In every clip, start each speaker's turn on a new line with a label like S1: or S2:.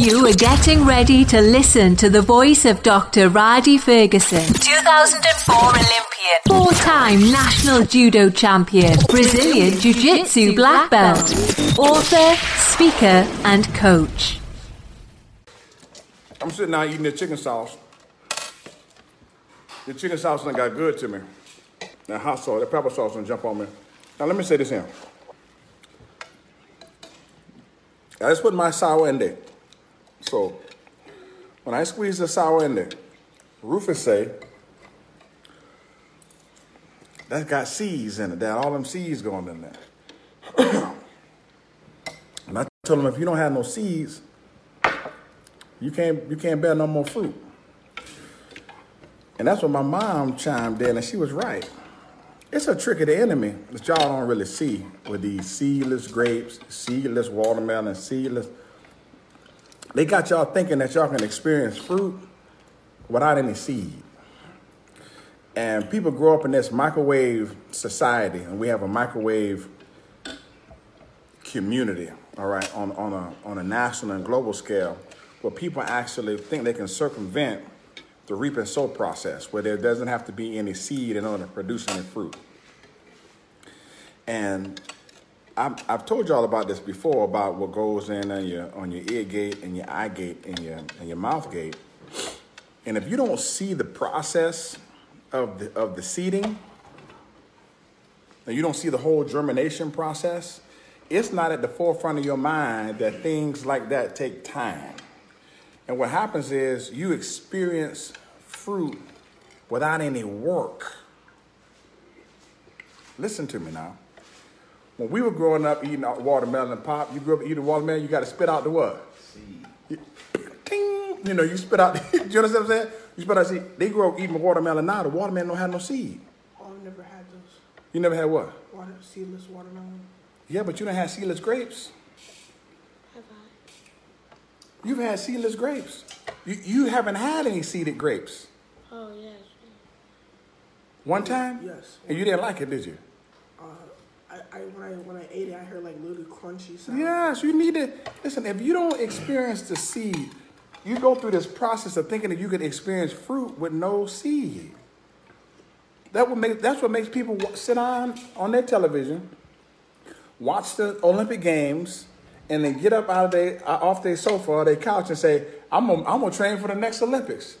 S1: You are getting ready to listen to the voice of Dr. Rhadi Ferguson, 2004 Olympian, four time national judo champion, Brazilian Jiu Jitsu black belt, author, speaker, and coach.
S2: I'm sitting out eating the chicken sauce. The chicken sauce done got good to me. That hot sauce, that pepper sauce done jump on me. Now let me say this here. I just put my sour in there. So when I squeeze the sour in there, Rufus say, that's got seeds in it. That all them seeds going in there. and I told him if you don't have no seeds, you can't you can't bear no more fruit. And that's what my mom chimed in, and she was right. It's a trick of the enemy that y'all don't really see with these seedless grapes, seedless watermelon, seedless. They got y'all thinking that y'all can experience fruit without any seed. And people grow up in this microwave society, and we have a microwave community, all right, on, on, a, on a national and global scale, where people actually think they can circumvent the reap and sow process, where there doesn't have to be any seed in order to produce any fruit. And I've, I've told y'all about this before about what goes in on your on your ear gate and your eye gate and your and your mouth gate. And if you don't see the process of the of the seeding, and you don't see the whole germination process, it's not at the forefront of your mind that things like that take time. And what happens is you experience fruit without any work. Listen to me now. When we were growing up eating watermelon and pop, you grew up eating watermelon, you got to spit out the what? Seed. Ding! You know, you spit out, you understand what I'm saying? You spit out seed. They grow up eating watermelon now, the watermelon don't have no seed.
S3: Oh, I never had those.
S2: You never had what?
S3: Water, seedless watermelon.
S2: Yeah, but you don't have seedless grapes.
S4: Have I?
S2: You've had seedless grapes. You, you haven't had any seeded grapes.
S4: Oh, yes.
S2: One time?
S3: Yes.
S2: And you didn't like it, did you?
S3: I, I when I when I ate it, I heard like little crunchy sound.
S2: Yes, you need to listen. If you don't experience the seed, you go through this process of thinking that you can experience fruit with no seed. That would make that's what makes people sit on on their television, watch the Olympic Games, and then get up out of their off their sofa or their couch and say, "I'm gonna, I'm gonna train for the next Olympics."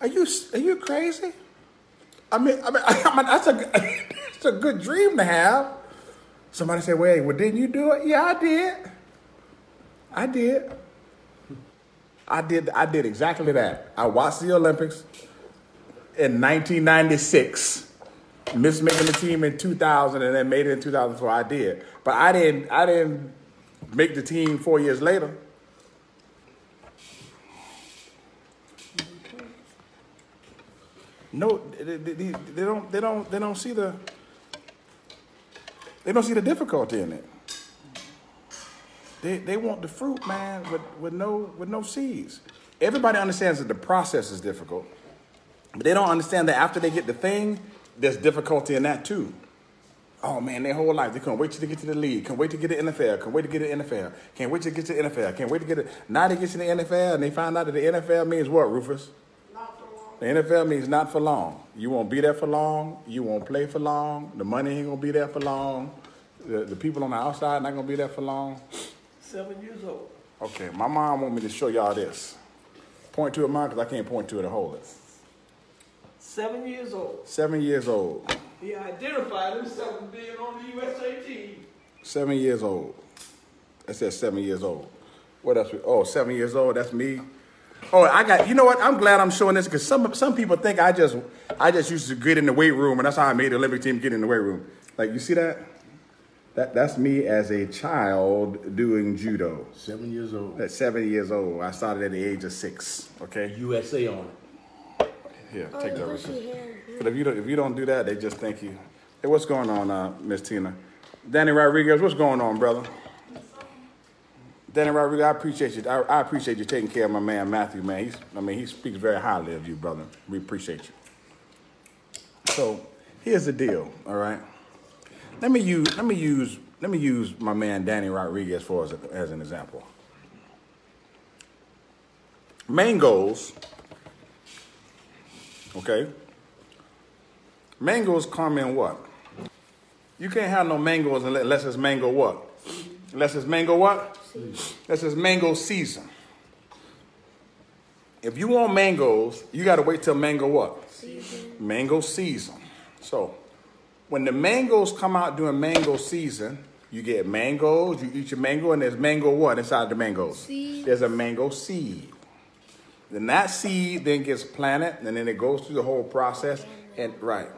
S2: Are you are you crazy? I mean, I mean, I mean that's a it's a good dream to have. Somebody said, "Wait, well, didn't you do it?" Yeah, I did. I did. I did. I did exactly that. I watched the Olympics in 1996. Missed making the team in 2000, and then made it in 2004. I did, but I didn't. I didn't make the team four years later. No, they, they, they- they don't. They don't. They don't see the. They don't see the difficulty in it. They, they want the fruit, man, with, with no with no seeds. Everybody understands that the process is difficult, but they don't understand that after they get the thing, there's difficulty in that too. Oh man, their whole life they can't wait they get to the league, can't wait to get to the NFL, can't wait to get to the NFL, can't wait to get to the NFL, can't wait to get it. Now they get to the NFL and they find out that the NFL means what, Rufus? The NFL means not for long. You won't be there for long. You won't play for long. The money ain't gonna be there for long. The, the people on the outside not gonna be there for long.
S3: Seven years old.
S2: Okay, my mom want me to show y'all this. Point to it, mom, because I can't point to it and hold it.
S3: Seven years old.
S2: Seven years old.
S3: He identified himself as being on the USA team.
S2: Seven years old. That says seven years old. What else? we- Oh, seven years old. That's me. Oh, I got. You know what? I'm glad I'm showing this because some some people think I just I just used to get in the weight room and that's how I made the Olympic team get in the weight room. Like you see that? That that's me as a child doing judo.
S5: Seven years old.
S2: At seven years old, I started at the age of six. Okay.
S5: USA on it.
S2: Here,
S4: Oh,
S2: take that.
S4: bushy
S2: Richard. But if you don't, if you don't do that, they just think you. Hey, what's going on, uh, Miss Tina? Danny Rodriguez, what's going on, brother? Danny Rodriguez, I appreciate you. I, I appreciate you taking care of my man Matthew, man. He's, I mean, he speaks very highly of you, brother. We appreciate you. So here's the deal, all right. Let me use let me use let me use my man Danny Rodriguez for as, as an example. mangoes, okay? Mangoes come in what? You can't have no mangoes unless it's mango what? Unless it's mango what? Unless it's mango season. If you want mangoes, you got to wait till mango what?
S4: Season.
S2: Mango season. So, when the mangoes come out during mango season, you get mangoes, you eat your mango, and there's mango what inside the mangoes? There's a mango seed. Then that seed then gets planted, and then it goes through the whole process. And right,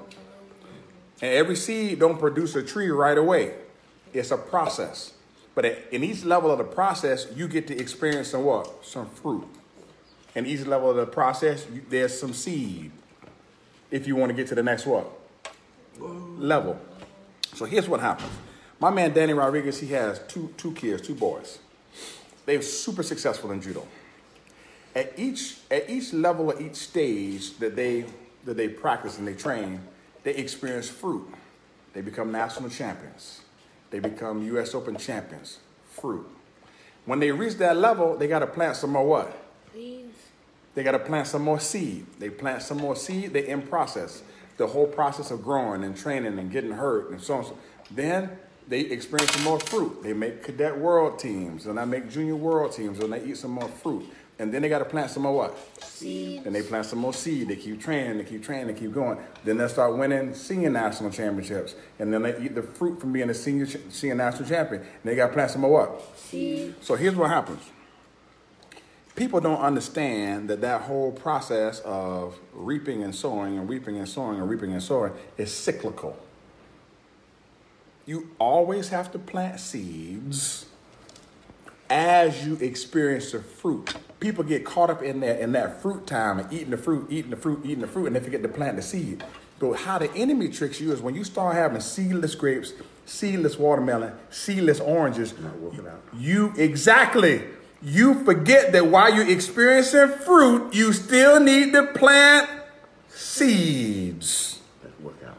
S2: and every seed don't produce a tree right away. It's a process. But at, in each level of the process, you get to experience some what? Some fruit. In each level of the process, you, there's some seed. If you want to get to the next what? Level. So here's what happens. My man Danny Rodriguez, he has two two kids, two boys. They're super successful in judo. At each at each level of each stage that they that they practice and they train, they experience fruit. They become national champions. They become U.S. Open champions. Fruit. When they reach that level, they got to plant some more what?
S4: Leaves.
S2: They got to plant some more seed. They plant some more seed. They in process. The whole process of growing and training and getting hurt and so on. So then they experience some more fruit. They make cadet world teams and I make junior world teams and they eat some more fruit. And then they got to plant some more what?
S4: Seed.
S2: Then they plant some more seed. They keep training, they keep training, they keep going. Then they start winning senior national championships. And then they eat the fruit from being a senior senior national champion. And they got to plant some more what?
S4: Seed.
S2: So here's what happens. People don't understand that that whole process of reaping and sowing and reaping and sowing and reaping and sowing is cyclical. You always have to plant seeds as you experience the fruit. People get caught up in that in that fruit time and eating the fruit, eating the fruit, eating the fruit, and they forget to plant the seed. But how the enemy tricks you is when you start having seedless grapes, seedless watermelon, seedless oranges.
S5: Not working out.
S2: You exactly. You forget that while you're experiencing fruit, you still need to plant seeds.
S5: Let's work out.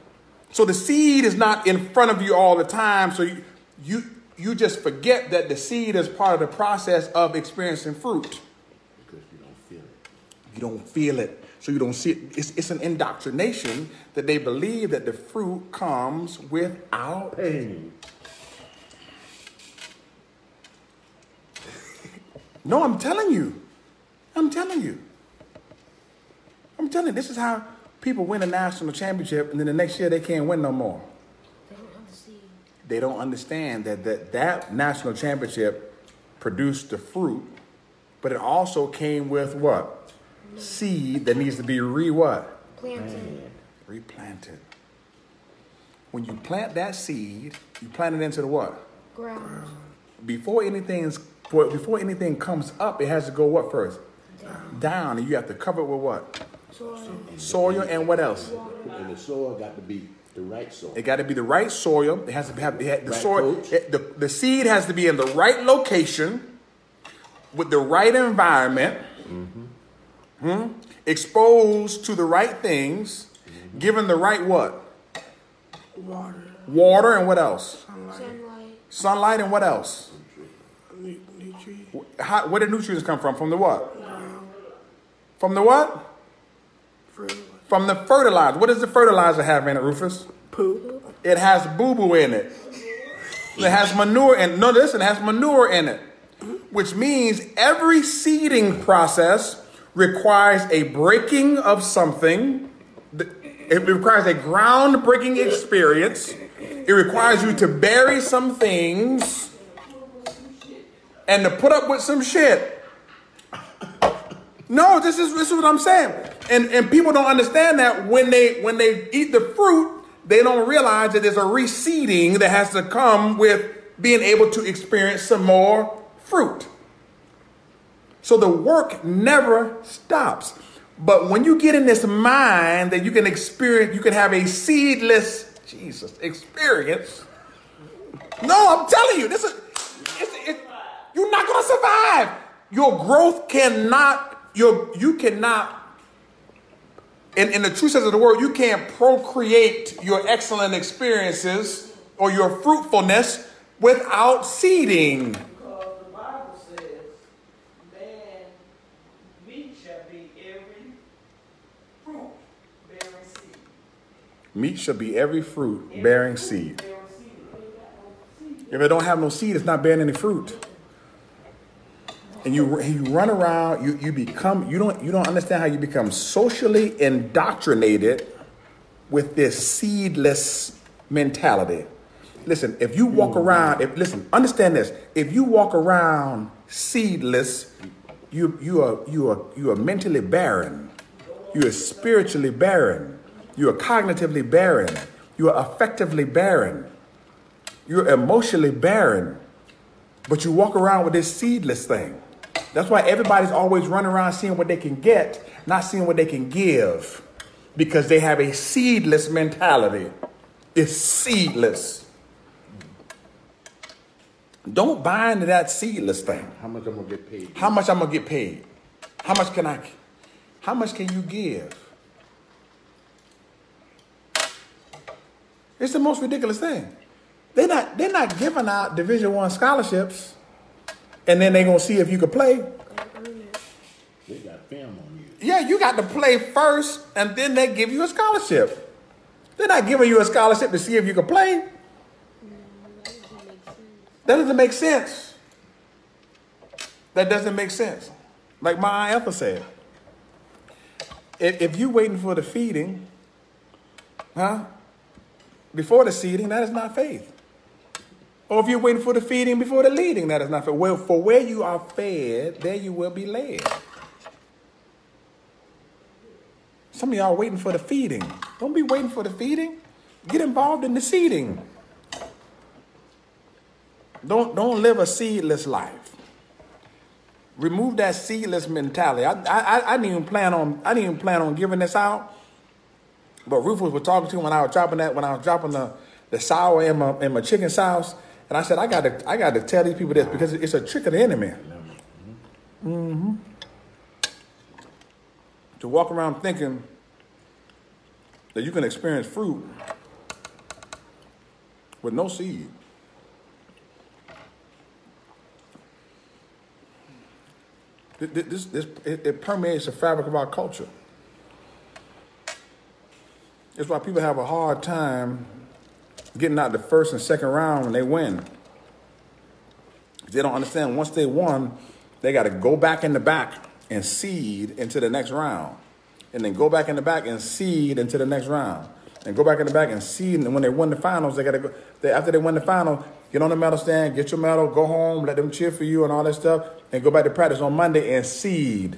S2: So the seed is not in front of you all the time. So you you you just forget that the seed is part of the process of experiencing fruit.
S5: Because you don't feel it.
S2: You don't feel it, so you don't see it. It's, it's an indoctrination that they believe that the fruit comes without.
S5: Pain.
S2: No, I'm telling you. I'm telling you. I'm telling you, this is how people win a national championship and then the next year they can't win no more.
S4: They don't seed.
S2: They don't understand that that, that national championship produced the fruit, but it also came with what? Seed that needs to be re what?
S4: Planted.
S2: Replanted. When you plant that seed, you plant it into the what?
S4: Ground.
S2: Before anything's for- before anything comes up, it has to go what first? Down, and you have to cover it with what?
S4: Soil.
S2: Soil and what else?
S5: And the soil got to be the right soil.
S2: It got to be the right soil. It has to have it the
S5: Right
S2: soil. it- the, the seed has to be in the right location, with the right environment, hmm, exposed to the right things, given the right what?
S3: Water,
S2: Water and what else?
S4: Sunlight.
S2: Sunlight and what else? How, where did nutrients come from? From the what? From the what?
S3: fertilizer,
S2: From the fertilizer. What does the fertilizer have in it, Rufus?
S3: poop,
S2: It has boo boo in it. It has manure in No, listen, it has manure in it. Which means every seeding process requires a breaking of something. It requires a groundbreaking experience. It requires you to bury some things and to put up with some shit. No, this is this is what I'm saying. And and people don't understand that when they when they eat the fruit, they don't realize that there's a reseeding that has to come with being able to experience some more fruit. So the work never stops. But when you get in this mind that you can experience, you can have a seedless Jesus experience. No, I'm telling you, this is to survive. Your growth cannot, your, you cannot, in, in the true sense of the word, you can't procreate your excellent experiences or your fruitfulness without seeding. Meat shall be every fruit bearing seed. If it don't have no seed, it's not bearing any fruit. And you you run around, you, you become you don't you don't understand how you become socially indoctrinated with this seedless mentality. Listen, if you walk around, if listen, understand this. If you walk around seedless, you you are you are you are mentally barren. You are spiritually barren. You are cognitively barren. You are affectively barren. You're emotionally barren. But you walk around with this seedless thing. That's why everybody's always running around seeing what they can get, not seeing what they can give. Because they have a seedless mentality. It's seedless. Don't buy into that seedless thing.
S5: How much I'm gonna get paid?
S2: How much I'm gonna get paid? How much can I? How much can you give? It's the most ridiculous thing. They're not. They're not giving out Division One scholarships, and then they're gonna see if you can play.
S5: They got film on you.
S2: Yeah, you got to play first, and then they give you a scholarship. They're not giving you a scholarship to see if you can play. That doesn't make sense. That doesn't make sense. Like my Ethel said, if, if you waiting for the feeding, huh? Before the seeding, that is not faith. Or if you're waiting for the feeding before the leading, that is not faith. Well, for where you are fed, there you will be led. Some of y'all waiting for the feeding. Don't be waiting for the feeding. Get involved in the seeding. Don't don't live a seedless life. Remove that seedless mentality. I, I, I didn't even plan on I didn't even plan on giving this out. But Rufus was talking to him when I was dropping that when I was dropping the, the sour in my in my chicken sauce. And I said, I gotta I gotta tell these people this because it's a trick of the enemy. Mm-hmm. To walk around thinking that you can experience fruit with no seed. This, this, it, it permeates the fabric of our culture. It's why people have a hard time getting out the first and second round when they win. They don't understand once they won, they got to go back in the back and seed into the next round. And then go back in the back and seed into the next round. And go back in the back and seed. And when they win the finals, they got to go. They, after they win the final, get on the medal stand, get your medal, go home, let them cheer for you and all that stuff, and go back to practice on Monday and seed.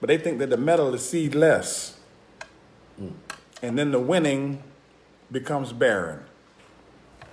S2: But they think that the medal is seedless. Mm. And then the winning becomes barren.